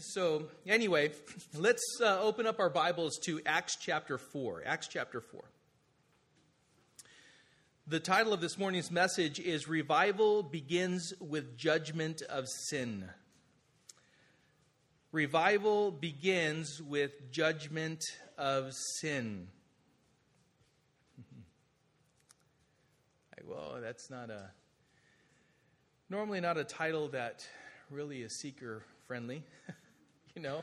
So, anyway, let's uh, open up our Bibles to Acts chapter 4. Acts chapter 4. The title of this morning's message is Revival Begins with Judgment of Sin. Revival begins with judgment of sin. well, that's not a normally not a title that really is seeker friendly, you know.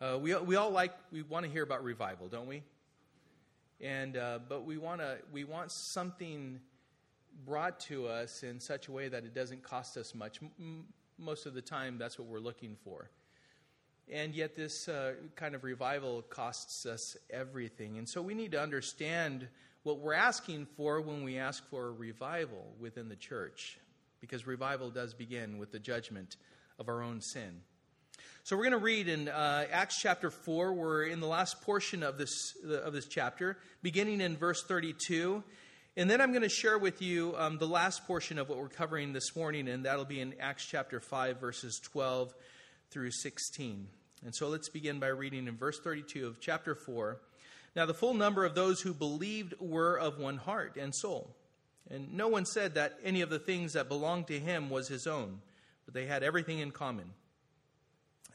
Uh, we we all like we want to hear about revival, don't we? And uh, but we want to we want something brought to us in such a way that it doesn't cost us much. M- most of the time, that's what we're looking for. And yet, this uh, kind of revival costs us everything. And so, we need to understand what we're asking for when we ask for a revival within the church, because revival does begin with the judgment of our own sin. So we're going to read in uh, Acts chapter 4. We're in the last portion of this, of this chapter, beginning in verse 32. And then I'm going to share with you um, the last portion of what we're covering this morning, and that'll be in Acts chapter 5, verses 12 through 16. And so let's begin by reading in verse 32 of chapter 4. Now, the full number of those who believed were of one heart and soul. And no one said that any of the things that belonged to him was his own, but they had everything in common.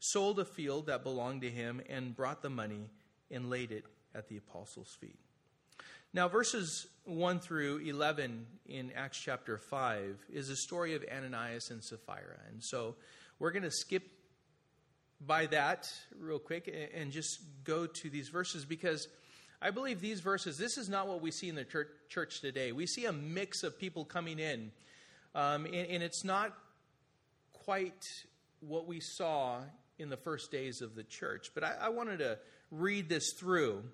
sold a field that belonged to him and brought the money and laid it at the apostles' feet. Now, verses 1 through 11 in Acts chapter 5 is a story of Ananias and Sapphira. And so we're going to skip by that real quick and just go to these verses because I believe these verses, this is not what we see in the church today. We see a mix of people coming in, um, and, and, it's not quite what we saw in the first days of the church. But I, I wanted to read this through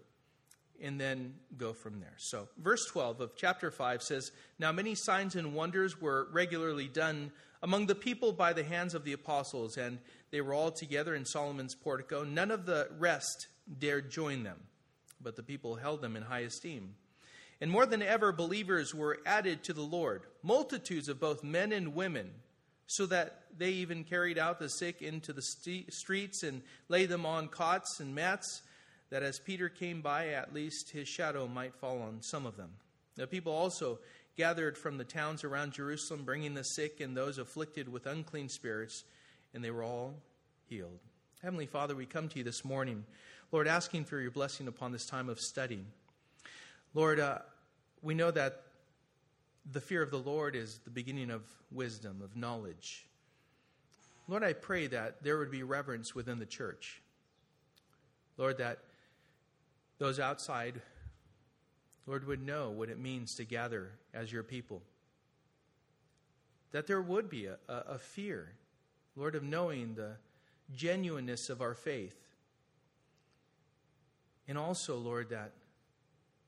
and then go from there. So, verse 12 of chapter 5 says Now many signs and wonders were regularly done among the people by the hands of the apostles, and they were all together in Solomon's portico. None of the rest dared join them, but the people held them in high esteem. And more than ever, believers were added to the Lord, multitudes of both men and women, so that they even carried out the sick into the st- streets and laid them on cots and mats, that as Peter came by, at least his shadow might fall on some of them. The people also gathered from the towns around Jerusalem, bringing the sick and those afflicted with unclean spirits and they were all healed. Heavenly Father, we come to you this morning, Lord, asking for your blessing upon this time of study. Lord, uh, we know that the fear of the Lord is the beginning of wisdom, of knowledge. Lord, I pray that there would be reverence within the church. Lord, that those outside, Lord, would know what it means to gather as your people. That there would be a, a, a fear Lord, of knowing the genuineness of our faith. And also, Lord, that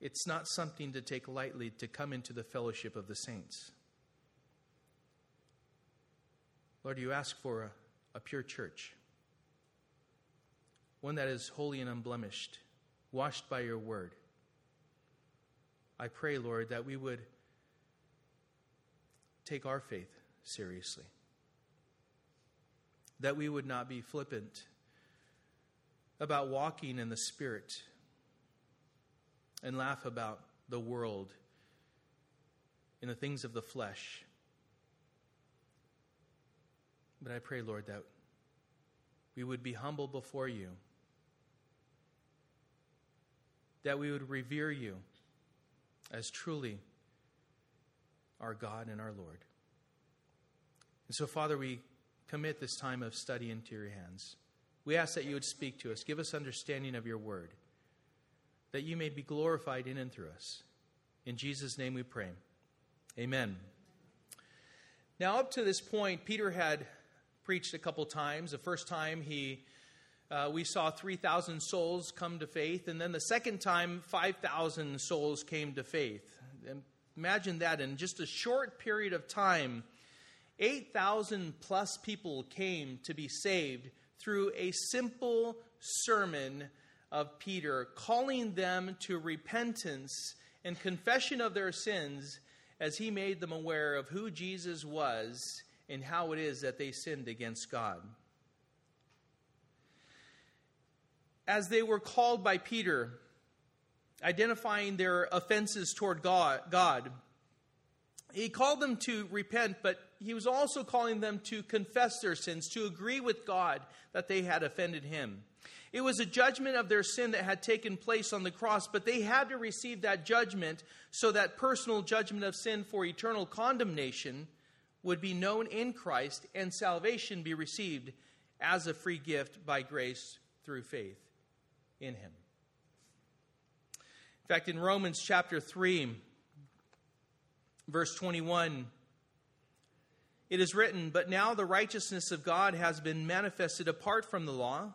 it's not something to take lightly to come into the fellowship of the saints. Lord, you ask for a, a pure church, one that is holy and unblemished, washed by your word. I pray, Lord, that we would take our faith seriously that we would not be flippant about walking in the Spirit and laugh about the world and the things of the flesh. But I pray, Lord, that we would be humble before you, that we would revere you as truly our God and our Lord. And so, Father, we commit this time of study into your hands. We ask that you would speak to us, give us understanding of your word, that you may be glorified in and through us. In Jesus' name we pray. Amen. Now, up to this point, Peter had preached a couple times. The first time he uh, we saw 3,000 souls come to faith, and then the second time, 5,000 souls came to faith. Imagine that in just a short period of time, 8,000 plus people came to be saved through a simple sermon of Peter, calling them to repentance and confession of their sins as he made them aware of who Jesus was and how it is that they sinned against God. as they were called by Peter, identifying their offenses toward God, he called them to repent, but he was also calling them to confess their sins, to agree with God that they had offended him. It was a judgment of their sin that had taken place on the cross, but they had to receive that judgment so that personal judgment of sin for eternal condemnation would be known in Christ and salvation be received as a free gift by grace through faith in him. In fact, in Romans chapter 3, verse 21, it is written, But now the righteousness of God has been manifested apart from the law,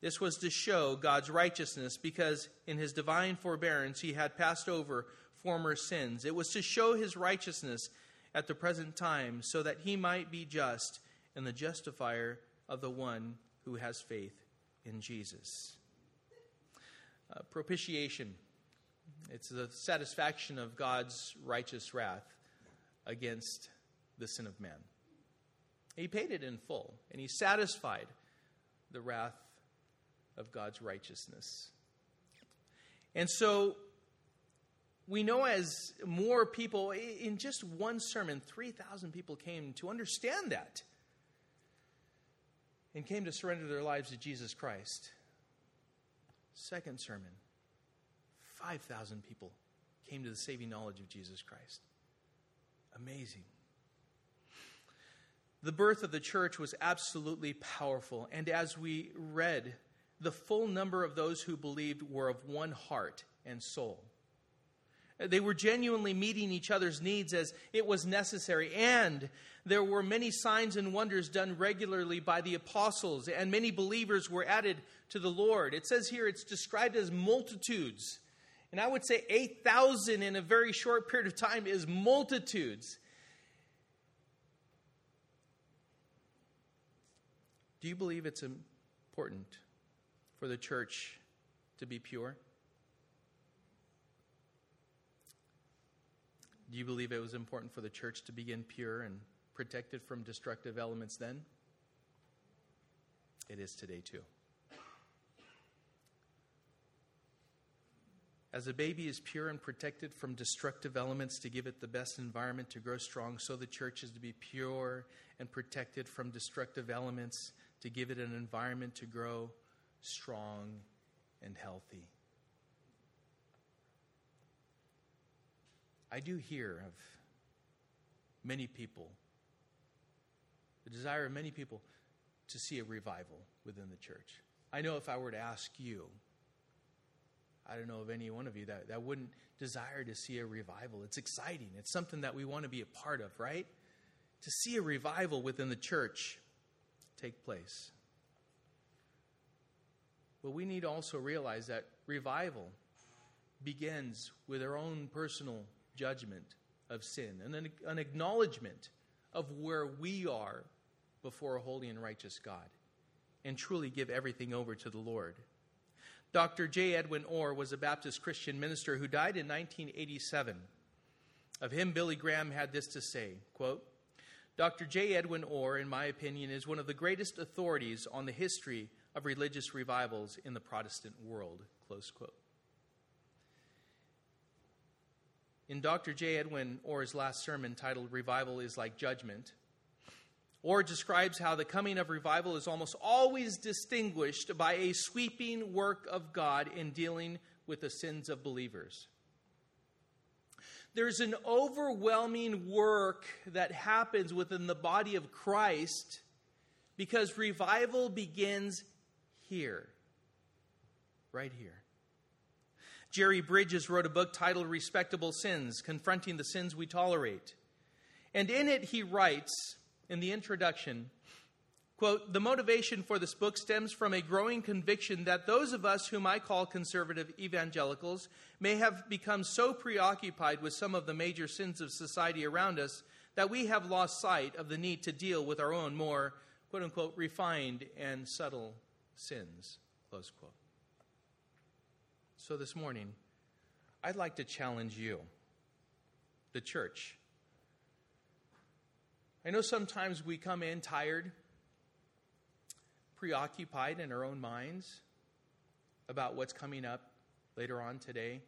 This was to show God's righteousness because in his divine forbearance he had passed over former sins. It was to show his righteousness at the present time so that he might be just and the justifier of the one who has faith in Jesus. Uh, propitiation. It's the satisfaction of God's righteous wrath against the sin of man. He paid it in full, and he satisfied the wrath of God's righteousness. And so we know as more people, in just one sermon, 3,000 people came to understand that and came to surrender their lives to Jesus Christ. Second sermon, 5,000 people came to the saving knowledge of Jesus Christ. Amazing. The birth of the church was absolutely powerful, and as we read, the full number of those who believed were of one heart and soul. They were genuinely meeting each other's needs as it was necessary, and there were many signs and wonders done regularly by the apostles, and many believers were added to the Lord. It says here it's described as multitudes. And I would say 8,000 in a very short period of time is multitudes. Do you believe it's important for the church to be pure? Do you believe it was important for the church to begin pure and protected from destructive elements then? It is today, too. As a baby is pure and protected from destructive elements to give it the best environment to grow strong, so the church is to be pure and protected from destructive elements to give it an environment to grow strong and healthy. I do hear of many people, the desire of many people to see a revival within the church. I know if I were to ask you, I don't know of any one of you that, that wouldn't desire to see a revival. It's exciting. It's something that we want to be a part of, right? To see a revival within the church take place. But we need to also realize that revival begins with our own personal judgment of sin and an, an acknowledgement of where we are before a holy and righteous God and truly give everything over to the Lord. Dr. J. Edwin Orr was a Baptist Christian minister who died in 1987. Of him, Billy Graham had this to say quote, Dr. J. Edwin Orr, in my opinion, is one of the greatest authorities on the history of religious revivals in the Protestant world. Close quote. In Dr. J. Edwin Orr's last sermon titled Revival is Like Judgment, Orr describes how the coming of revival is almost always distinguished by a sweeping work of God in dealing with the sins of believers. There's an overwhelming work that happens within the body of Christ because revival begins here, right here. Jerry Bridges wrote a book titled Respectable Sins Confronting the Sins We Tolerate. And in it, he writes in the introduction quote the motivation for this book stems from a growing conviction that those of us whom i call conservative evangelicals may have become so preoccupied with some of the major sins of society around us that we have lost sight of the need to deal with our own more quote unquote refined and subtle sins close quote so this morning i'd like to challenge you the church I know sometimes we come in tired, preoccupied in our own minds about what's coming up later on today,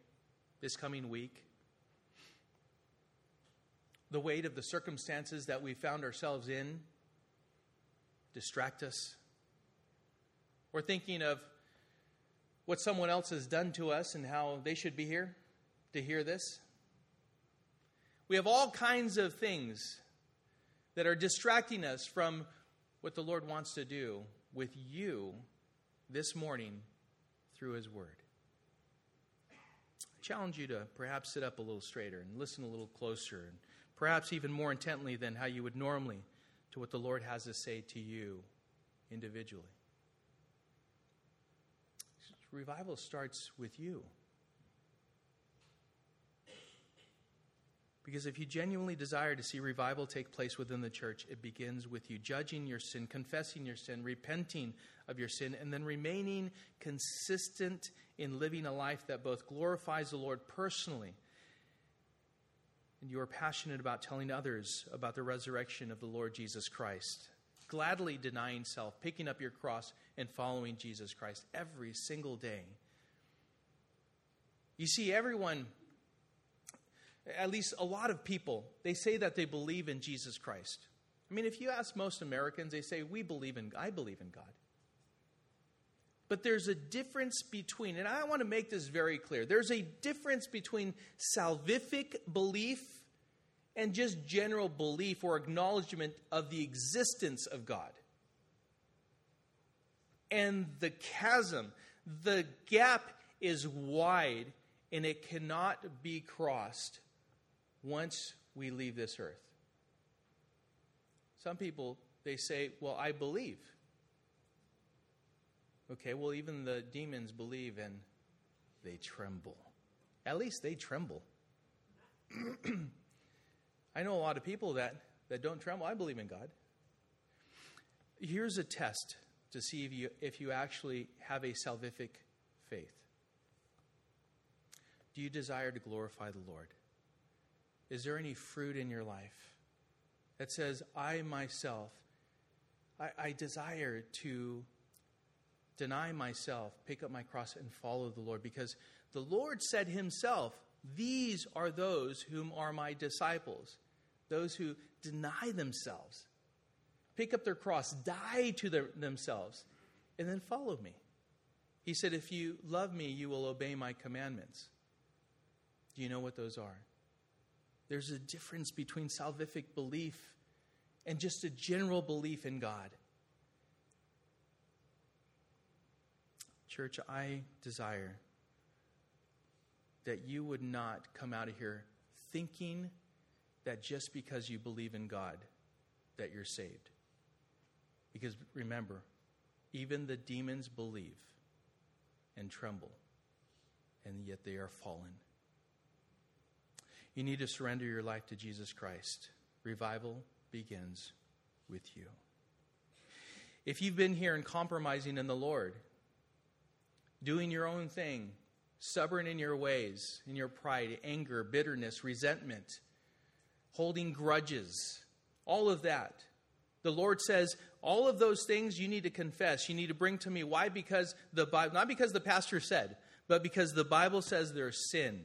this coming week. The weight of the circumstances that we found ourselves in distract us. We're thinking of what someone else has done to us and how they should be here to hear this. We have all kinds of things that are distracting us from what the Lord wants to do with you this morning through His Word. I challenge you to perhaps sit up a little straighter and listen a little closer, and perhaps even more intently than how you would normally to what the Lord has to say to you individually. Revival starts with you. Because if you genuinely desire to see revival take place within the church, it begins with you judging your sin, confessing your sin, repenting of your sin, and then remaining consistent in living a life that both glorifies the Lord personally and you are passionate about telling others about the resurrection of the Lord Jesus Christ. Gladly denying self, picking up your cross, and following Jesus Christ every single day. You see, everyone at least a lot of people, they say that they believe in Jesus Christ. I mean, if you ask most Americans, they say, We believe in, I believe in God. But there's a difference between, and I want to make this very clear there's a difference between salvific belief and just general belief or acknowledgement of the existence of God. And the chasm, the gap is wide and it cannot be crossed once we leave this earth. Some people, they say, Well, I believe. Okay, well, even the demons believe and they tremble. At least they tremble. I know a lot of people that, that don't tremble. I believe in God. Here's a test to see if you, if you actually have a salvific faith. Do you desire to glorify the Lord? Is there any fruit in your life that says, I myself, I, I desire to deny myself, pick up my cross, and follow the Lord? Because the Lord said himself, These are those whom are my disciples, those who deny themselves, pick up their cross, die to their, themselves, and then follow me. He said, If you love me, you will obey my commandments. Do you know what those are? There's a difference between salvific belief and just a general belief in God. Church, I desire that you would not come out of here thinking that just because you believe in God that you're saved. Because remember, even the demons believe and tremble, and yet they are fallen. You need to surrender your life to Jesus Christ. Revival begins with you. If you've been here and compromising in the Lord, doing your own thing, stubborn in your ways, in your pride, anger, bitterness, resentment, holding grudges, all of that, the Lord says, all of those things you need to confess. You need to bring to me. Why? Because the Bible, not because the pastor said, but because the Bible says there's sin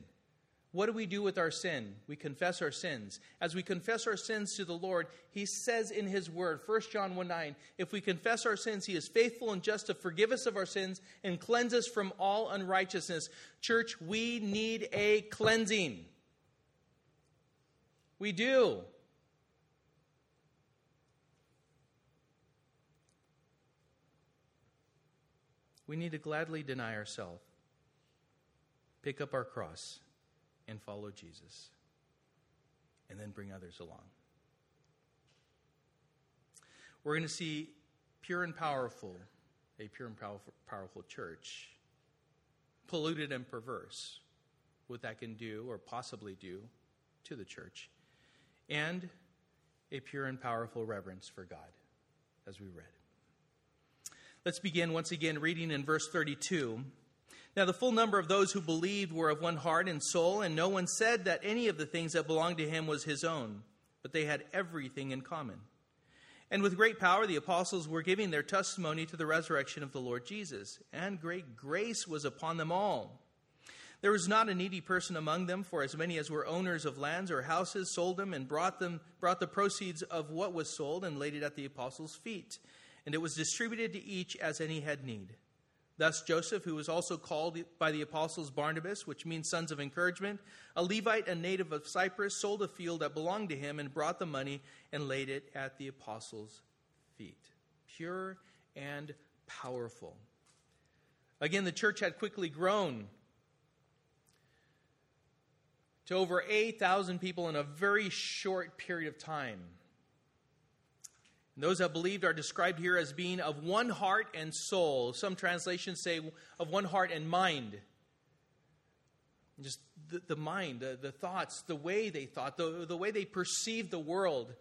What do we do with our sin? We confess our sins. As we confess our sins to the Lord, He says in His Word, 1 John 1 9, if we confess our sins, He is faithful and just to forgive us of our sins and cleanse us from all unrighteousness. Church, we need a cleansing. We do. We need to gladly deny ourselves, pick up our cross and follow Jesus, and then bring others along. We're going to see pure and powerful, a pure and powerful, powerful church, polluted and perverse, what that can do or possibly do to the church, and a pure and powerful reverence for God, as we read. Let's begin once again reading in verse 32. Now, the full number of those who believed were of one heart and soul, and no one said that any of the things that belonged to him was his own, but they had everything in common. And with great power, the apostles were giving their testimony to the resurrection of the Lord Jesus, and great grace was upon them all. There was not a needy person among them, for as many as were owners of lands or houses sold them and brought them brought the proceeds of what was sold and laid it at the apostles' feet, and it was distributed to each as any had need. Thus, Joseph, who was also called by the apostles Barnabas, which means sons of encouragement, a Levite, a native of Cyprus, sold a field that belonged to him and brought the money and laid it at the apostles' feet. Pure and powerful. Again, the church had quickly grown to over 8,000 people in a very short period of time. And those that believed are described here as being of one heart and soul. Some translations say of one heart and mind. Just the, the mind, the, the, thoughts, the way they thought, the, the way they perceived the world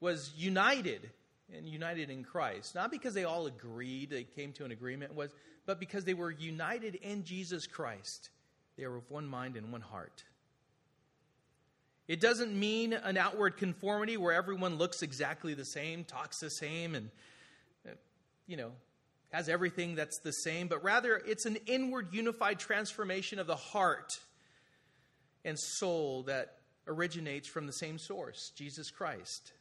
was united and united in Christ. Not because they all agreed, they came to an agreement, was, but because they were united in Jesus Christ. They were of one mind and one heart. It doesn't mean an outward conformity where everyone looks exactly the same, talks the same, and, uh, you know, has everything that's the same, but rather it's an inward unified transformation of the heart and soul that originates from the same source, Jesus Christ.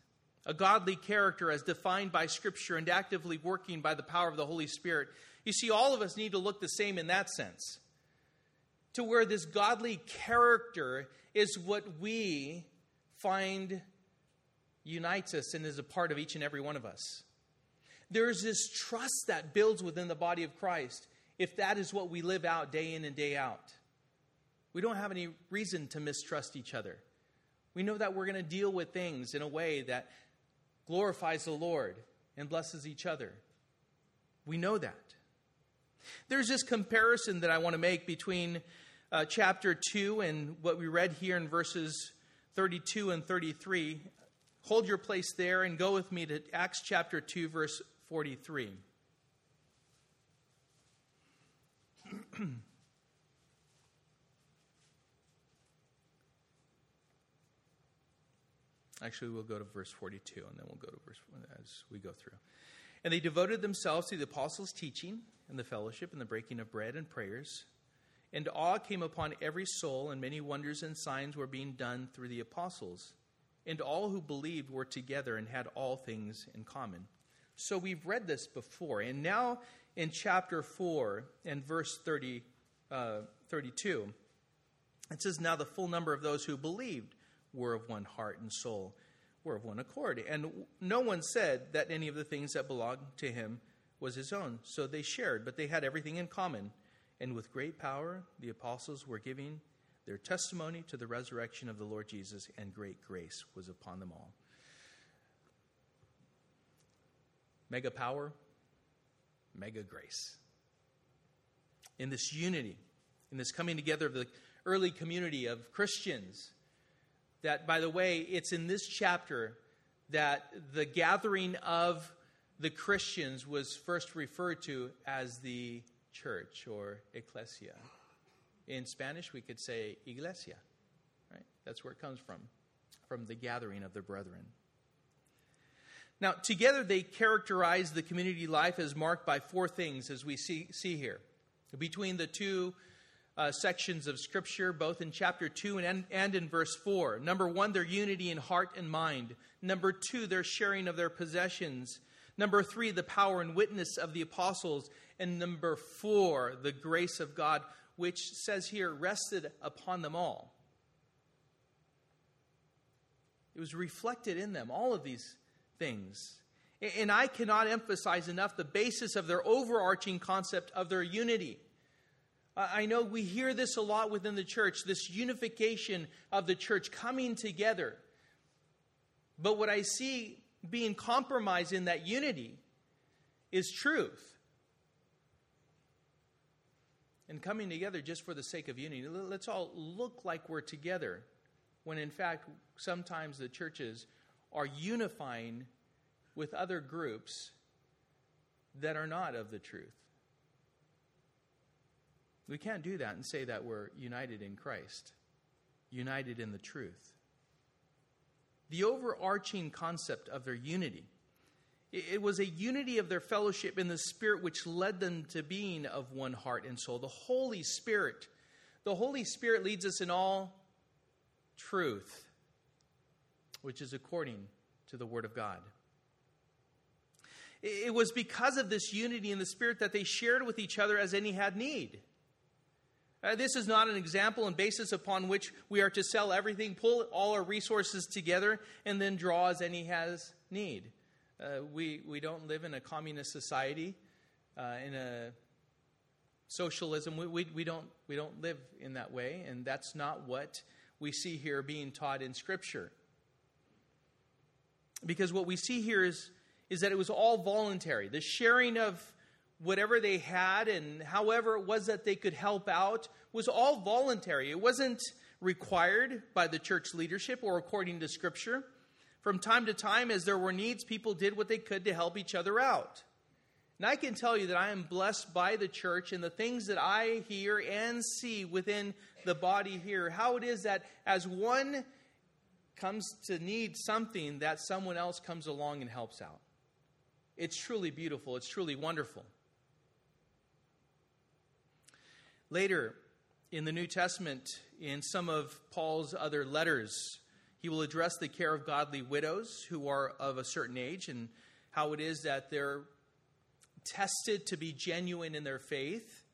A godly character as defined by Scripture and actively working by the power of the Holy Spirit. You see, all of us need to look the same in that sense. To where this godly character is what we find unites us and is a part of each and every one of us. There's this trust that builds within the body of Christ if that is what we live out day in and day out. We don't have any reason to mistrust each other. We know that we're going to deal with things in a way that glorifies the Lord and blesses each other. We know that. There's this comparison that I want to make between uh, chapter 2 and what we read here in verses 32 and 33. Hold your place there and go with me to Acts chapter 2, verse 43. Actually, we'll go to verse 42 and then we'll go to verse as we go through. And they devoted themselves to the apostles' teaching and the fellowship and the breaking of bread and prayers. And awe came upon every soul, and many wonders and signs were being done through the apostles. And all who believed were together and had all things in common. So we've read this before. And now in chapter 4 and verse 30, uh, 32, it says, Now the full number of those who believed were of one heart and soul, were of one accord. And no one said that any of the things that belonged to him was his own. So they shared, but they had everything in common. And with great power, the apostles were giving their testimony to the resurrection of the Lord Jesus, and great grace was upon them all. Mega power, mega grace. In this unity, in this coming together of the early community of Christians, that, by the way, it's in this chapter that the gathering of the Christians was first referred to as the church or ecclesia. In Spanish, we could say iglesia, right? That's where it comes from, from the gathering of the brethren. Now, together they characterize the community life as marked by four things, as we see, see here. Between the two uh, sections of Scripture, both in chapter 2 and, and in verse 4. Number one, their unity in heart and mind. Number two, their sharing of their possessions. Number three, the power and witness of the apostles. And number four, the grace of God, which says here, rested upon them all. It was reflected in them, all of these things. And I cannot emphasize enough the basis of their overarching concept of their unity. I know we hear this a lot within the church, this unification of the church coming together. But what I see being compromised in that unity is truth. And coming together just for the sake of unity. Let's all look like we're together, when in fact, sometimes the churches are unifying with other groups that are not of the truth. We can't do that and say that we're united in Christ, united in the truth. The overarching concept of their unity. It was a unity of their fellowship in the Spirit which led them to being of one heart and soul. The Holy Spirit. The Holy Spirit leads us in all truth, which is according to the Word of God. It was because of this unity in the Spirit that they shared with each other as any had need. Uh, this is not an example and basis upon which we are to sell everything, pull all our resources together, and then draw as any has need. Uh, we, we don't live in a communist society, uh, in a socialism. We, we, we, don't, we don't live in that way, and that's not what we see here being taught in Scripture. Because what we see here is, is that it was all voluntary. The sharing of whatever they had and however it was that they could help out was all voluntary. It wasn't required by the church leadership or according to Scripture. From time to time, as there were needs, people did what they could to help each other out. And I can tell you that I am blessed by the church and the things that I hear and see within the body here. How it is that as one comes to need something, that someone else comes along and helps out. It's truly beautiful. It's truly wonderful. Later in the New Testament, in some of Paul's other letters, he will address the care of godly widows who are of a certain age and how it is that they're tested to be genuine in their faith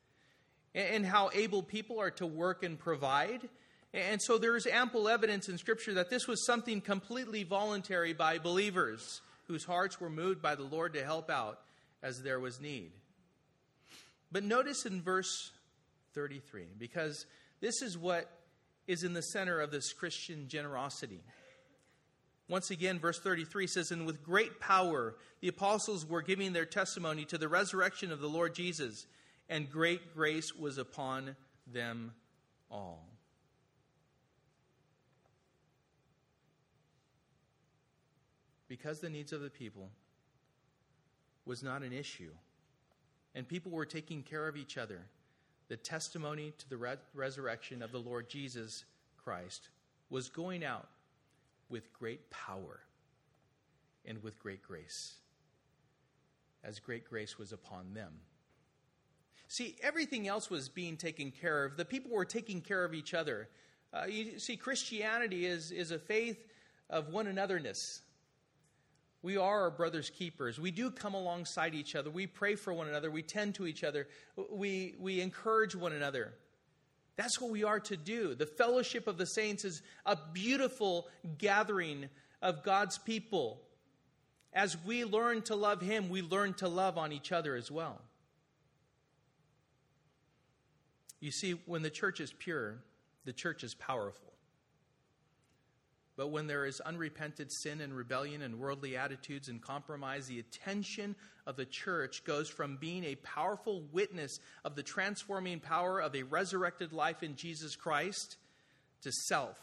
and how able people are to work and provide. And so there is ample evidence in Scripture that this was something completely voluntary by believers whose hearts were moved by the Lord to help out as there was need. But notice in verse 33 because this is what is in the center of this Christian generosity. Once again, verse 33 says, And with great power the apostles were giving their testimony to the resurrection of the Lord Jesus, and great grace was upon them all. Because the needs of the people was not an issue, and people were taking care of each other the testimony to the re- resurrection of the Lord Jesus Christ was going out with great power and with great grace, as great grace was upon them. See, everything else was being taken care of. The people were taking care of each other. Uh, you see, Christianity is, is a faith of one anotherness. We are our brother's keepers. We do come alongside each other. We pray for one another. We tend to each other. We, we encourage one another. That's what we are to do. The fellowship of the saints is a beautiful gathering of God's people. As we learn to love Him, we learn to love on each other as well. You see, when the church is pure, the church is powerful. But when there is unrepented sin and rebellion and worldly attitudes and compromise, the attention of the church goes from being a powerful witness of the transforming power of a resurrected life in Jesus Christ to self,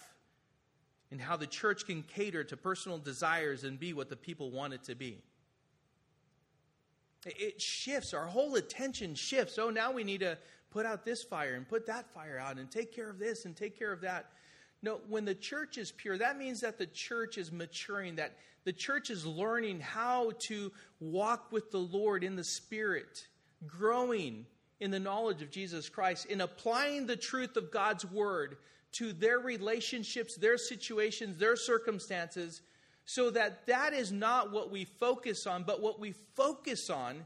and how the church can cater to personal desires and be what the people want it to be. It shifts, our whole attention shifts. Oh, now we need to put out this fire and put that fire out and take care of this and take care of that. No, when the church is pure, that means that the church is maturing, that the church is learning how to walk with the Lord in the Spirit, growing in the knowledge of Jesus Christ, in applying the truth of God's word to their relationships, their situations, their circumstances, so that that is not what we focus on, but what we focus on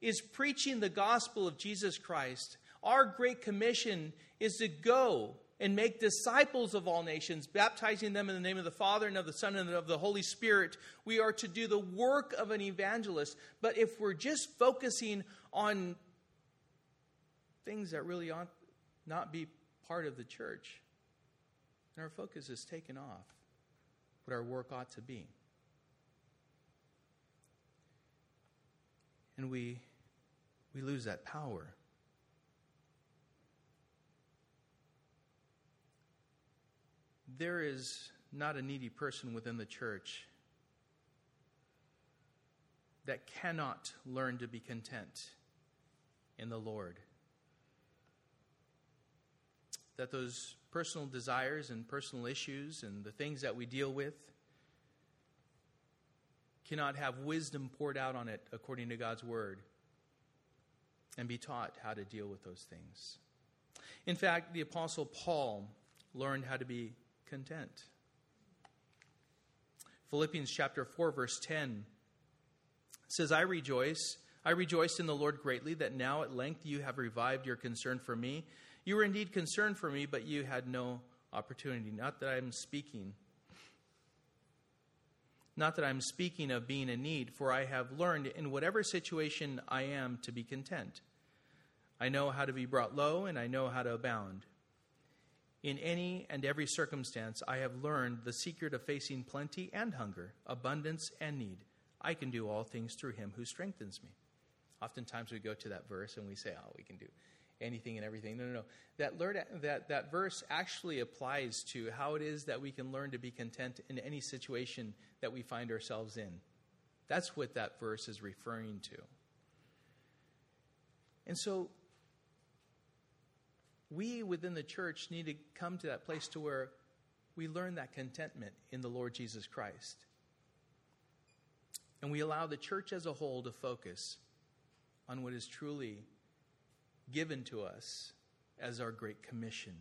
is preaching the gospel of Jesus Christ. Our great commission is to go and make disciples of all nations, baptizing them in the name of the Father and of the Son and of the Holy Spirit. We are to do the work of an evangelist. But if we're just focusing on things that really ought not be part of the church, then our focus is taken off what our work ought to be. And we, we lose that power. There is not a needy person within the church that cannot learn to be content in the Lord. That those personal desires and personal issues and the things that we deal with cannot have wisdom poured out on it according to God's word and be taught how to deal with those things. In fact, the Apostle Paul learned how to be content. Philippians chapter 4 verse 10 says I rejoice I rejoiced in the Lord greatly that now at length you have revived your concern for me. You were indeed concerned for me, but you had no opportunity. Not that I'm speaking not that I'm speaking of being in need, for I have learned in whatever situation I am to be content. I know how to be brought low, and I know how to abound. In any and every circumstance, I have learned the secret of facing plenty and hunger, abundance and need. I can do all things through him who strengthens me. Oftentimes we go to that verse and we say, oh, we can do anything and everything. No, no, no. That, that, that verse actually applies to how it is that we can learn to be content in any situation that we find ourselves in. That's what that verse is referring to. And so we within the church need to come to that place to where we learn that contentment in the Lord Jesus Christ. And we allow the church as a whole to focus on what is truly given to us as our great commission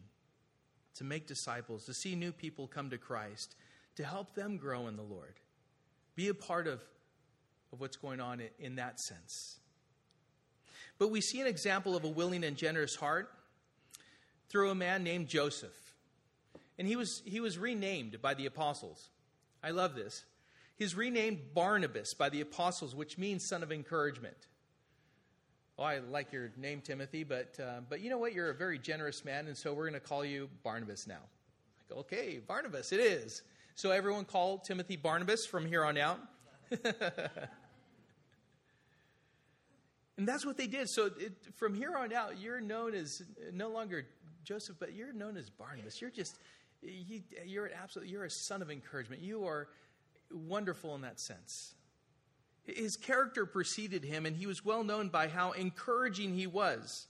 to make disciples, to see new people come to Christ, to help them grow in the Lord. Be a part of, of what's going on in that sense. But we see an example of a willing and generous heart through a man named Joseph. And he was, he was renamed by the apostles. I love this. He's renamed Barnabas by the apostles, which means son of encouragement. Oh, I like your name, Timothy, but, uh, but you know what? You're a very generous man, and so we're going to call you Barnabas now. Like, okay, Barnabas, it is. So everyone call Timothy Barnabas from here on out. and that's what they did. So it, from here on out, you're known as no longer Joseph, but you're known as Barnabas. You're just, you, you're an absolute, you're a son of encouragement. You are wonderful in that sense. His character preceded him, and he was well known by how encouraging he was.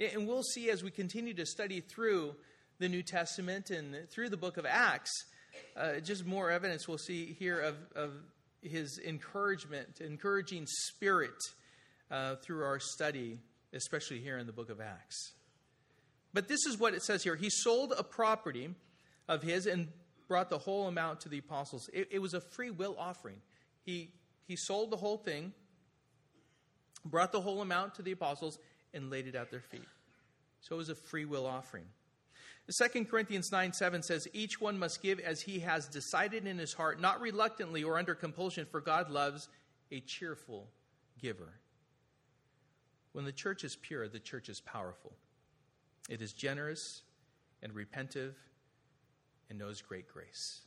And we'll see as we continue to study through the New Testament and through the book of Acts, uh, just more evidence we'll see here of, of his encouragement, encouraging spirit uh, through our study, especially here in the book of Acts. But this is what it says here. He sold a property of his and brought the whole amount to the apostles. It, it, was a free will offering. He, he sold the whole thing, brought the whole amount to the apostles, and laid it at their feet. So it was a free will offering. 2 Corinthians 9 7 says, Each one must give as he has decided in his heart, not reluctantly or under compulsion, for God loves a cheerful giver. When the church is pure, the church is powerful. It is generous and repentive and knows great grace.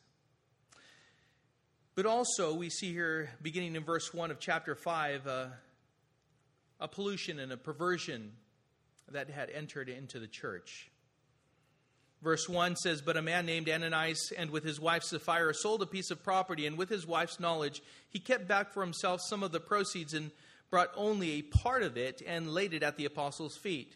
But also, we see here, beginning in verse 1 of chapter 5, uh, a pollution and a perversion that had entered into the church. Verse 1 says, But a man named Ananias and with his wife Sapphira sold a piece of property, and with his wife's knowledge, he kept back for himself some of the proceeds and brought only a part of it and laid it at the apostles' feet.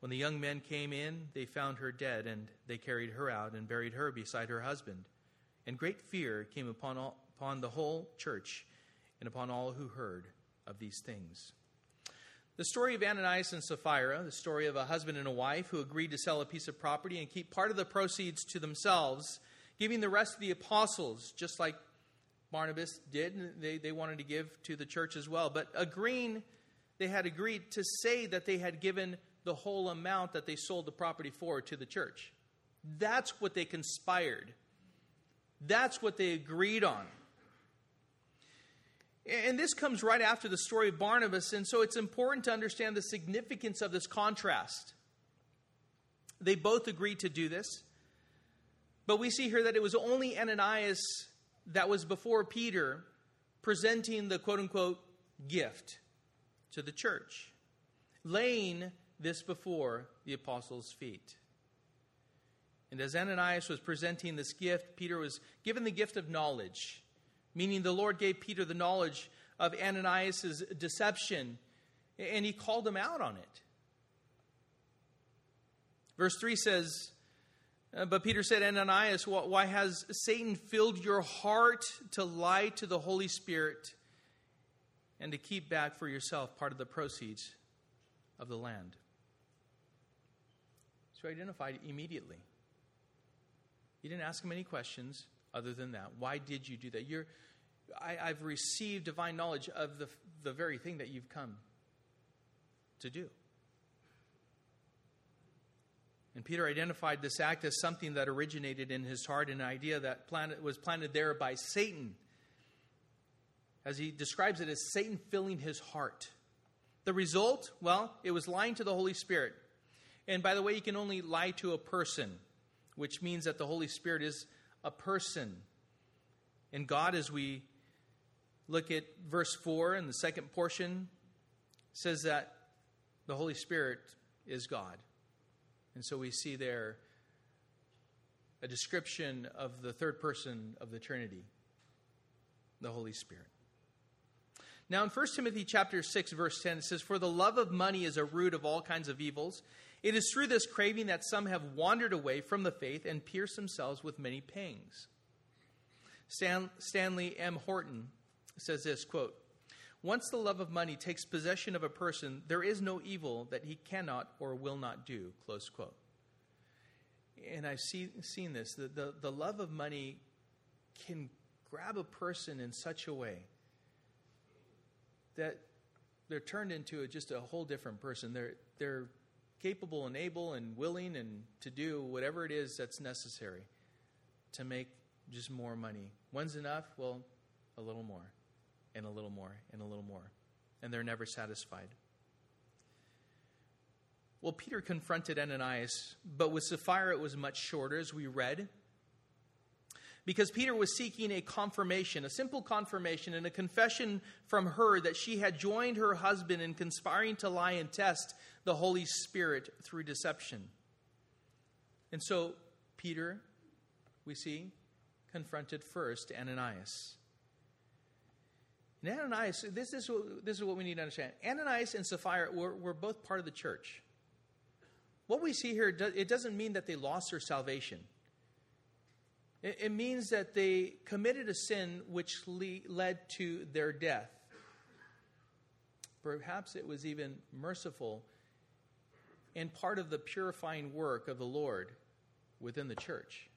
When the young men came in, they found her dead, and they carried her out and buried her beside her husband. And great fear came upon, all, upon the whole church and upon all who heard of these things. The story of Ananias and Sapphira, the story of a husband and a wife who agreed to sell a piece of property and keep part of the proceeds to themselves, giving the rest to the apostles, just like Barnabas did. They, they wanted to give to the church as well. But agreeing, they had agreed to say that they had given the whole amount that they sold the property for to the church. That's what they conspired. That's what they agreed on. And this comes right after the story of Barnabas, and so it's important to understand the significance of this contrast. They both agreed to do this, but we see here that it was only Ananias that was before Peter presenting the quote unquote gift to the church, laying this before the apostles' feet. And as Ananias was presenting this gift, Peter was given the gift of knowledge, meaning the Lord gave Peter the knowledge of Ananias' deception, and he called him out on it. Verse 3 says, uh, But Peter said, Ananias, why has Satan filled your heart to lie to the Holy Spirit and to keep back for yourself part of the proceeds of the land? So he identified immediately. He didn't ask him any questions other than that. Why did you do that? You're, I, have received divine knowledge of the, the very thing that you've come to do. And Peter identified this act as something that originated in his heart, an idea that planet, was planted there by Satan. As he describes it as Satan filling his heart. The result, well, it was lying to the Holy Spirit. And by the way, you can only lie to a person, which means that the Holy Spirit is a person. And God, as we look at verse 4 in the second portion, says that the Holy Spirit is God. And so we see there a description of the third person of the Trinity, the Holy Spirit. Now in 1 Timothy chapter 6 verse 10 it says for the love of money is a root of all kinds of evils it is through this craving that some have wandered away from the faith and pierced themselves with many pangs. Stan, Stanley M. Horton says this quote, Once the love of money takes possession of a person, there is no evil that he cannot or will not do. Close quote. And I've see, seen this. The, the, the love of money can grab a person in such a way that they're turned into a, just a whole different person. They're, they're capable and able and willing and to do whatever it is that's necessary to make just more money. When's enough? Well, a little more, and a little more, and a little more. And they're never satisfied. Well, Peter confronted Ananias, but with Sapphira it was much shorter, as we read. Because Peter was seeking a confirmation, a simple confirmation, and a confession from her that she had joined her husband in conspiring to lie and test the Holy Spirit through deception. And so, Peter, we see, confronted first Ananias. And Ananias, this is, what, this is what we need to understand. Ananias and Sapphira were, were both part of the church. What we see here, it doesn't mean that they lost their salvation. It, it means that they committed a sin which le- led to their death. Perhaps it was even merciful and part of the purifying work of the Lord within the church.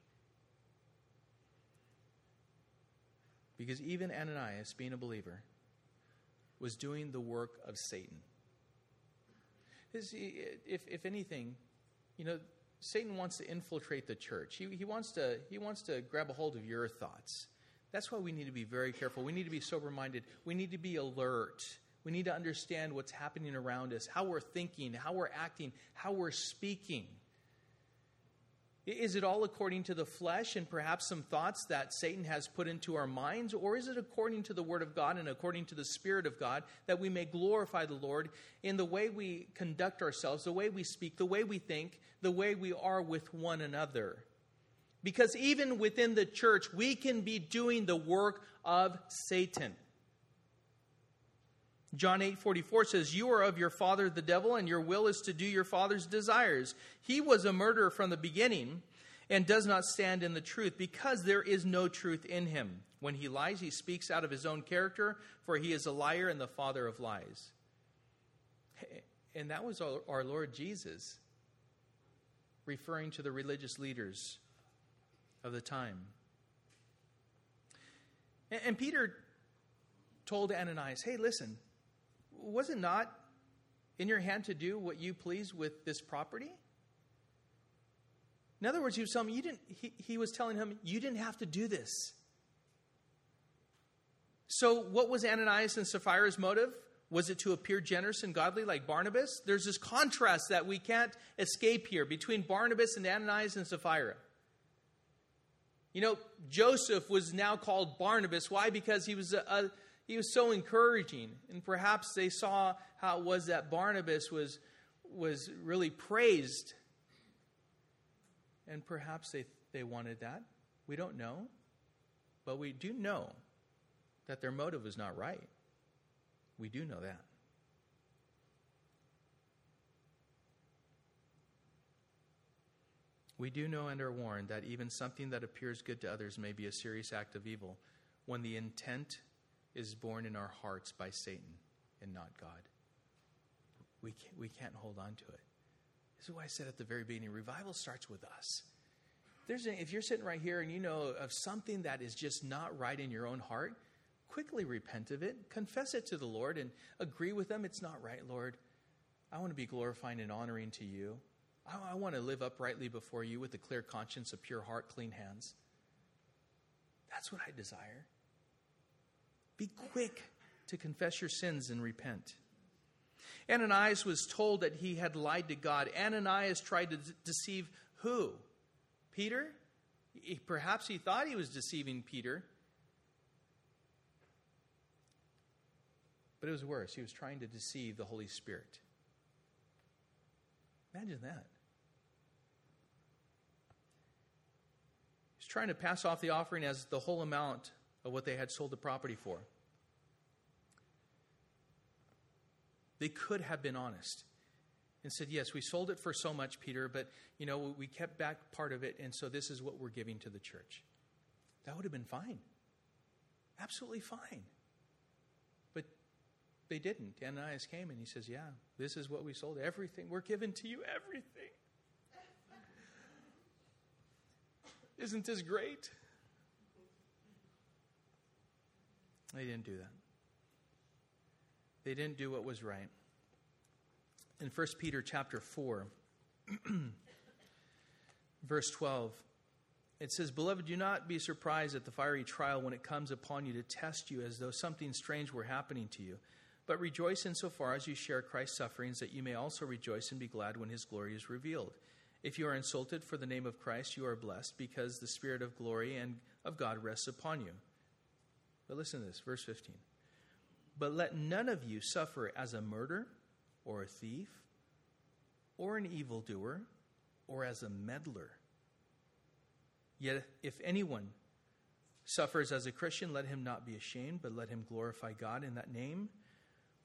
Because even Ananias, being a believer, was doing the work of Satan. If, if anything, you know, Satan wants to infiltrate the church. He, he, wants to, he wants to grab a hold of your thoughts. That's why we need to be very careful. We need to be sober minded. We need to be alert. We need to understand what's happening around us, how we're thinking, how we're acting, how we're speaking. Is it all according to the flesh and perhaps some thoughts that Satan has put into our minds? Or is it according to the Word of God and according to the Spirit of God that we may glorify the Lord in the way we conduct ourselves, the way we speak, the way we think, the way we are with one another? Because even within the church, we can be doing the work of Satan. John 8 44 says, You are of your father the devil, and your will is to do your father's desires. He was a murderer from the beginning and does not stand in the truth because there is no truth in him. When he lies, he speaks out of his own character, for he is a liar and the father of lies. And that was our Lord Jesus referring to the religious leaders of the time. And Peter told Ananias, Hey, listen, was it not in your hand to do what you please with this property? In other words, he was telling him, you didn't, he, he was telling him, you didn't have to do this. So, what was Ananias and Sapphira's motive? Was it to appear generous and godly like Barnabas? There's this contrast that we can't escape here between Barnabas and Ananias and Sapphira. You know, Joseph was now called Barnabas. Why? Because he was a, a he was so encouraging. And perhaps they saw how it was that Barnabas was, was really praised. And perhaps they, they wanted that. We don't know. But we do know that their motive was not right. We do know that. We do know and are warned that even something that appears good to others may be a serious act of evil when the intent is born in our hearts by Satan and not God. We can't, we can't hold on to it. This is why I said at the very beginning revival starts with us. There's a, if you're sitting right here and you know of something that is just not right in your own heart, quickly repent of it, confess it to the Lord, and agree with them. It's not right, Lord. I want to be glorifying and honoring to you. I, I want to live uprightly before you with a clear conscience, a pure heart, clean hands. That's what I desire. Be quick to confess your sins and repent. Ananias was told that he had lied to God. Ananias tried to deceive who? Peter? Perhaps he thought he was deceiving Peter. But it was worse. He was trying to deceive the Holy Spirit. Imagine that. He's trying to pass off the offering as the whole amount of what they had sold the property for. They could have been honest and said, Yes, we sold it for so much, Peter, but you know, we kept back part of it, and so this is what we're giving to the church. That would have been fine. Absolutely fine. But they didn't. Ananias came and he says, Yeah, this is what we sold. Everything. We're giving to you everything. Isn't this great? They didn't do that. They didn't do what was right. In 1 Peter chapter 4, verse 12, it says, Beloved, do not be surprised at the fiery trial when it comes upon you to test you as though something strange were happening to you. But rejoice insofar as you share Christ's sufferings, that you may also rejoice and be glad when his glory is revealed. If you are insulted for the name of Christ, you are blessed, because the Spirit of glory and of God rests upon you. But listen to this, verse 15. But let none of you suffer as a murderer, or a thief, or an evildoer, or as a meddler. Yet if anyone suffers as a Christian, let him not be ashamed, but let him glorify God in that name.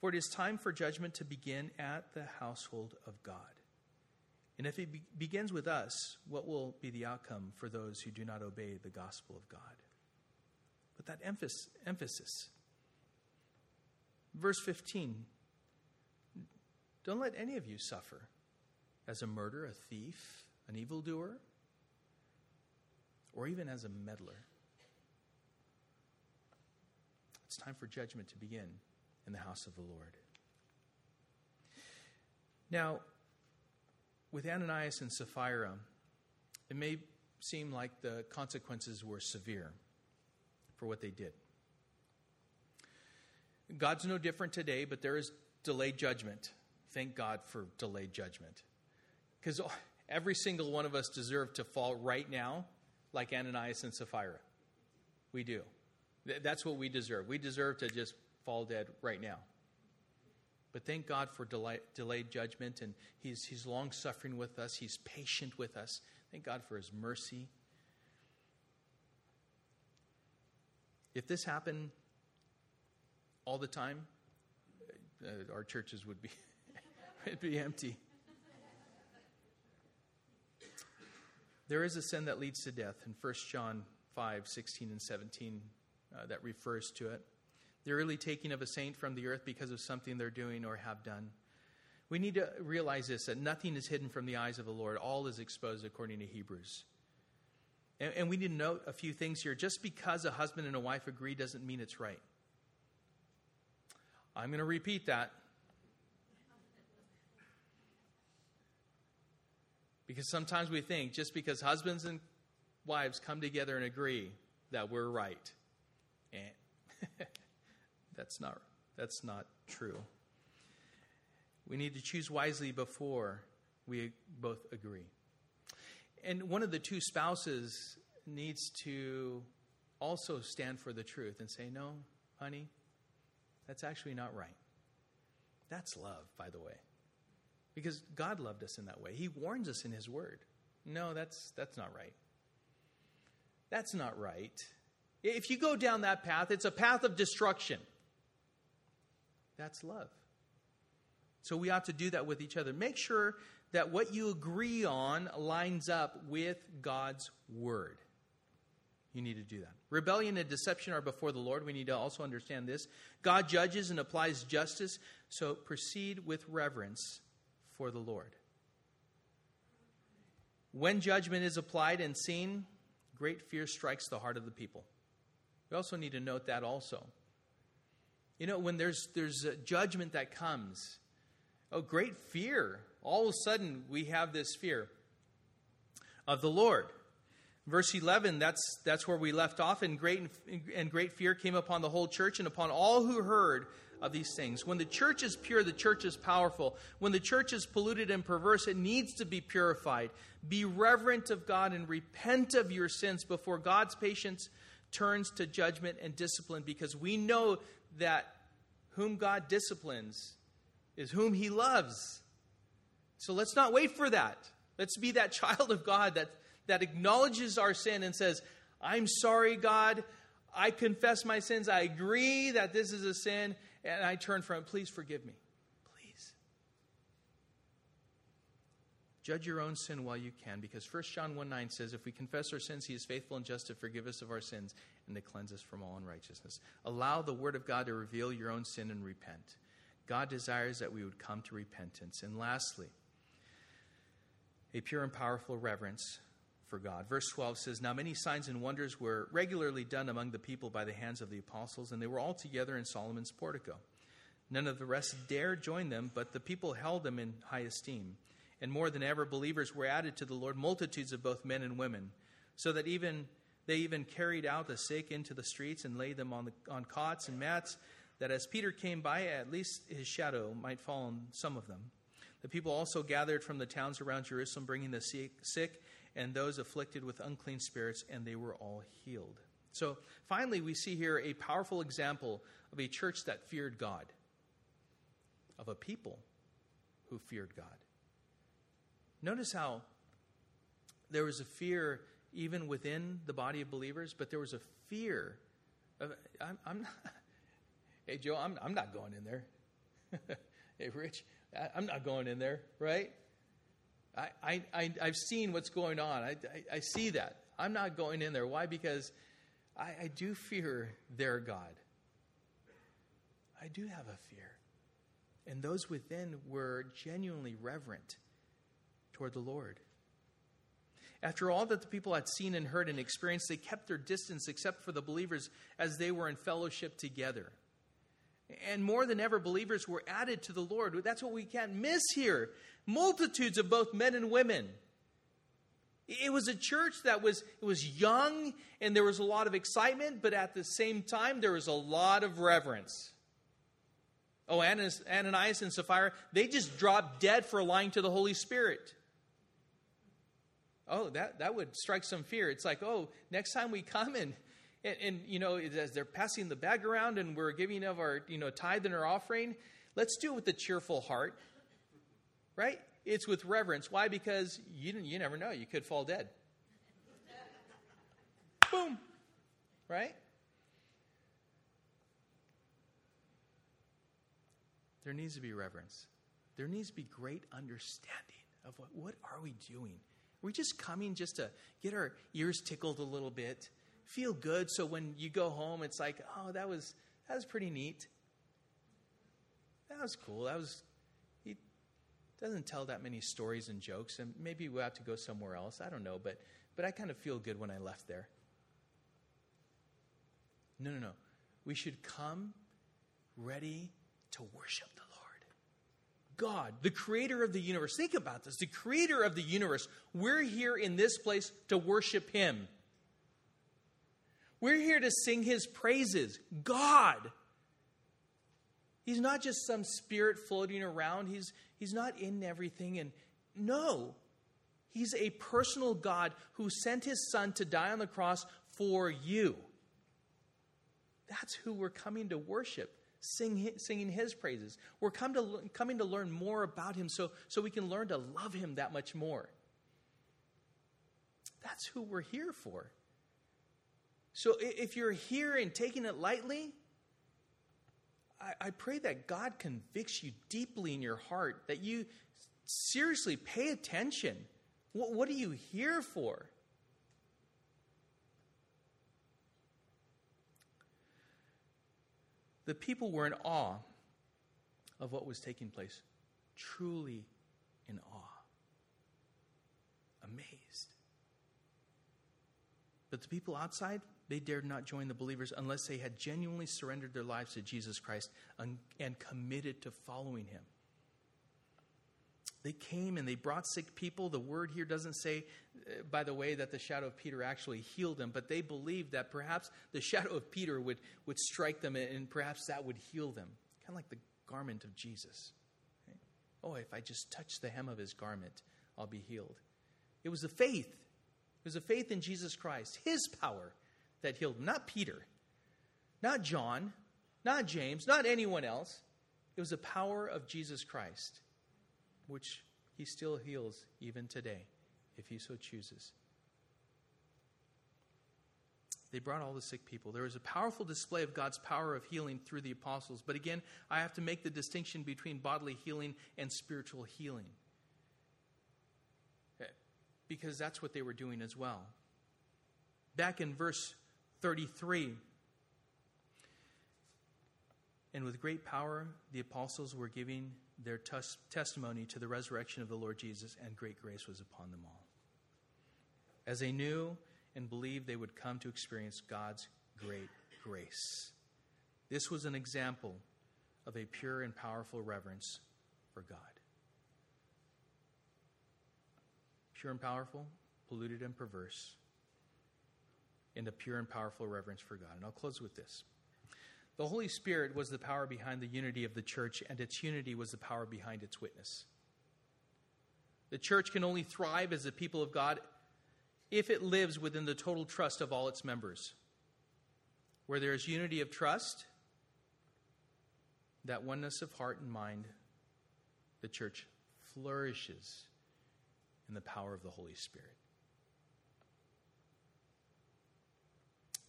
For it is time for judgment to begin at the household of God. And if it be- begins with us, what will be the outcome for those who do not obey the gospel of God? But that emphasis, emphasis. Verse 15 Don't let any of you suffer as a murderer, a thief, an evildoer, or even as a meddler. It's time for judgment to begin in the house of the Lord. Now, with Ananias and Sapphira, it may seem like the consequences were severe for what they did. God's no different today, but there is delayed judgment. Thank God for delayed judgment. Because every single one of us deserve to fall right now, like Ananias and Sapphira. We do. That's what we deserve. We deserve to just fall dead right now. But thank God for delay, delayed judgment, and He's, he's long suffering with us. He's patient with us. Thank God for His mercy. If this happened all the time, uh, our churches would be, it'd be empty. There is a sin that leads to death in 1 John 5 16 and 17 uh, that refers to it. The early taking of a saint from the earth because of something they're doing or have done. We need to realize this that nothing is hidden from the eyes of the Lord, all is exposed according to Hebrews. And, and we need to note a few things here. Just because a husband and a wife agree doesn't mean it's right. I'm going to repeat that. Because sometimes we think just because husbands and wives come together and agree that we're right. And that's not that's not true. We need to choose wisely before we both agree. And one of the two spouses needs to also stand for the truth and say, No, honey, that's actually not right. That's love, by the way. Because God loved us in that way. He warns us in His Word. No, that's, that's not right. That's not right. If you go down that path, it's a path of destruction. That's love. So we ought to do that with each other. Make sure that what you agree on lines up with God's Word. You need to do that. Rebellion and deception are before the Lord. We need to also understand this. God judges and applies justice, so proceed with reverence for the Lord. When judgment is applied and seen, great fear strikes the heart of the people. We also need to note that also. You know, when there's, there's judgment that comes, oh, great fear. All of a sudden, we have this fear of the Lord. Verse 11, that's, that's where we left off. And great, and great fear came upon the whole church and upon all who heard of these things. When the church is pure, the church is powerful. When the church is polluted and perverse, it needs to be purified. Be reverent of God and repent of your sins before God's patience turns to judgment and discipline, because we know that whom God disciplines is whom he loves. So let's not wait for that. Let's be that child of God that that acknowledges our sin and says, I'm sorry, God. I confess my sins. I agree that this is a sin, and I turn from it. Please forgive me. Please. Judge your own sin while you can, because 1 John 1 9 says, If we confess our sins, he is faithful and just to forgive us of our sins and to cleanse us from all unrighteousness. Allow the Word of God to reveal your own sin and repent. God desires that we would come to repentance. And lastly, a pure and powerful reverence for God. Verse 12 says, Now many signs and wonders were regularly done among the people by the hands of the apostles, and they were all together in Solomon's portico. None of the rest dared join them, but the people held them in high esteem. And more than ever, believers were added to the Lord, multitudes of both men and women, so that even they even carried out the sick into the streets and laid them on, the, on cots and mats, that as Peter came by, at least his shadow might fall on some of them. The people also gathered from the towns around Jerusalem, bringing the sick and those afflicted with unclean spirits, and they were all healed. So finally, we see here a powerful example of a church that feared God, of a people who feared God. Notice how there was a fear even within the body of believers, but there was a fear. Of, I'm, I'm not, hey, Joe, I'm, I'm not going in there. hey, Rich, I'm not going in there, right? I, I, I, have seen what's going on. I, I, I, see that. I'm not going in there. Why? Because I, I do fear their God. I do have a fear. And those within were genuinely reverent toward the Lord. After all that the people had seen and heard and experienced, they kept their distance except for the believers as they were in fellowship together. And more than ever, believers were added to the Lord. That's what we can't miss here. Multitudes of both men and women. It was a church that was it was young and there was a lot of excitement, but at the same time there was a lot of reverence. Oh, Ananias and Sapphira, they just dropped dead for lying to the Holy Spirit. Oh, that, that would strike some fear. It's like, oh, next time we come and, and, and, you know, as they're passing the bag around and we're giving of our, you know, tithe and our offering, let's do it with a cheerful heart, right? It's with reverence. Why? Because you, you never know. You could fall dead. Boom. Right? There needs to be reverence. There needs to be great understanding of what, what are we doing? Are we just coming just to get our ears tickled a little bit, feel good so when you go home it's like, oh, that was that was pretty neat. That was cool. That was he doesn't tell that many stories and jokes, and maybe we'll have to go somewhere else. I don't know, but but I kind of feel good when I left there. No, no, no. We should come ready to worship the Lord. God, the creator of the universe. Think about this. The creator of the universe. We're here in this place to worship him. We're here to sing his praises. God. He's not just some spirit floating around. He's, he's not in everything. And no, he's a personal God who sent his son to die on the cross for you. That's who we're coming to worship sing, singing his praises. We're come to, coming to learn more about him so, so we can learn to love him that much more. That's who we're here for. So if you're here and taking it lightly, I, pray that God convicts you deeply in your heart, that you seriously pay attention. What, what are you here for? The people were in awe of what was taking place, truly in awe, amazed. But the people outside, they dared not join the believers unless they had genuinely surrendered their lives to Jesus Christ and, and committed to following him. They came and they brought sick people. The word here doesn't say, uh, by the way, that the shadow of Peter actually healed them, but they believed that perhaps the shadow of Peter would, would strike them and perhaps that would heal them. Kind of like the garment of Jesus. Right? Oh, if I just touch the hem of his garment, I'll be healed. It was the faith. It was the faith in Jesus Christ, his power, that healed. Not Peter, not John, not James, not anyone else. It was the power of Jesus Christ which he still heals even today, if he so chooses. They brought all the sick people. There was a powerful display of God's power of healing through the apostles. But again, I have to make the distinction between bodily healing and spiritual healing. Because that's what they were doing as well. Back in verse 33, and with great power, the apostles were giving their tes- testimony to the resurrection of the Lord Jesus, and great grace was upon them all. As they knew and believed, they would come to experience God's great grace. This was an example of a pure and powerful reverence for God. Pure and powerful, polluted and perverse, and a pure and powerful reverence for God. And I'll close with this. The Holy Spirit was the power behind the unity of the church, and its unity was the power behind its witness. The church can only thrive as a people of God if it lives within the total trust of all its members. Where there is unity of trust, that oneness of heart and mind, the church flourishes in the power of the Holy Spirit.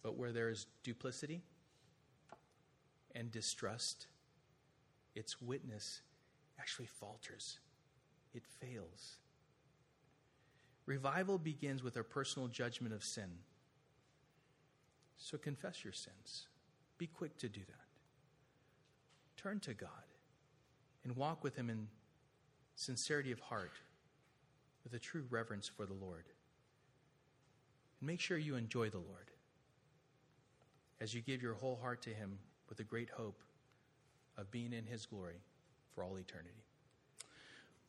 But where there is duplicity, and distrust, its witness actually falters, it fails. Revival begins with our personal judgment of sin. So confess your sins. Be quick to do that. Turn to God and walk with Him in sincerity of heart, with a true reverence for the Lord. And make sure you enjoy the Lord as you give your whole heart to Him with a great hope of being in His glory for all eternity.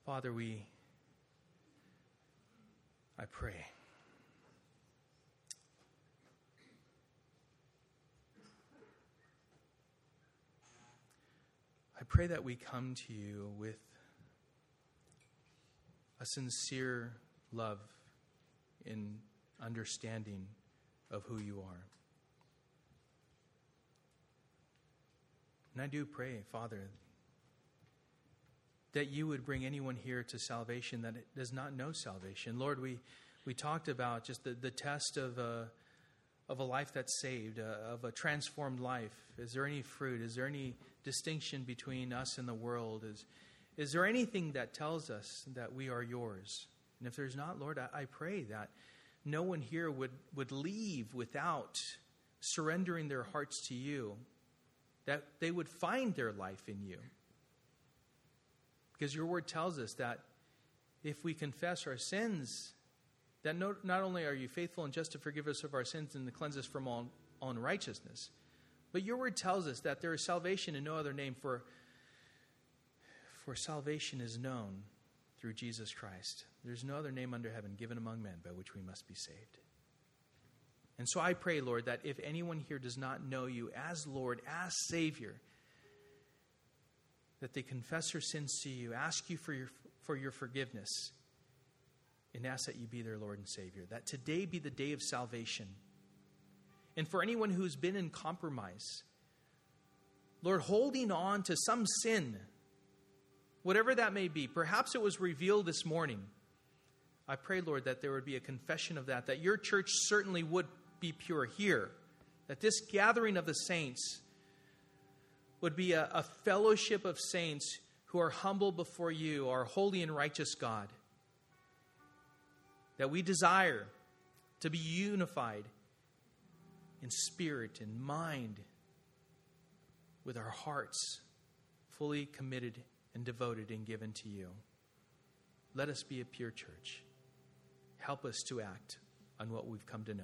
Father, we, I pray. I pray that we come to you with a sincere love in understanding of who you are. And I do pray, Father, that you would bring anyone here to salvation that does not know salvation. Lord, we, we talked about just the, the test of a, of a life that's saved, uh, of a transformed life. Is there any fruit? Is there any distinction between us and the world? Is, is there anything that tells us that we are yours? And if there's not, Lord, I, I pray that no one here would, would leave without surrendering their hearts to you, that they would find their life in you. Because your word tells us that if we confess our sins, that no, not only are you faithful and just to forgive us of our sins and to cleanse us from all unrighteousness, but your word tells us that there is salvation in no other name, for, for salvation is known through Jesus Christ. There's no other name under heaven given among men by which we must be saved. And so I pray, Lord, that if anyone here does not know you as Lord, as Savior, that they confess their sins to you, ask you for your, for your forgiveness, and ask that you be their Lord and Savior. That today be the day of salvation. And for anyone who's been in compromise, Lord, holding on to some sin, whatever that may be, perhaps it was revealed this morning. I pray, Lord, that there would be a confession of that, that your church certainly would be pure here, that this gathering of the saints would be a, a fellowship of saints who are humble before you, our holy and righteous God. That we desire to be unified in spirit and mind with our hearts fully committed and devoted and given to you. Let us be a pure church. Help us to act on what we've come to know.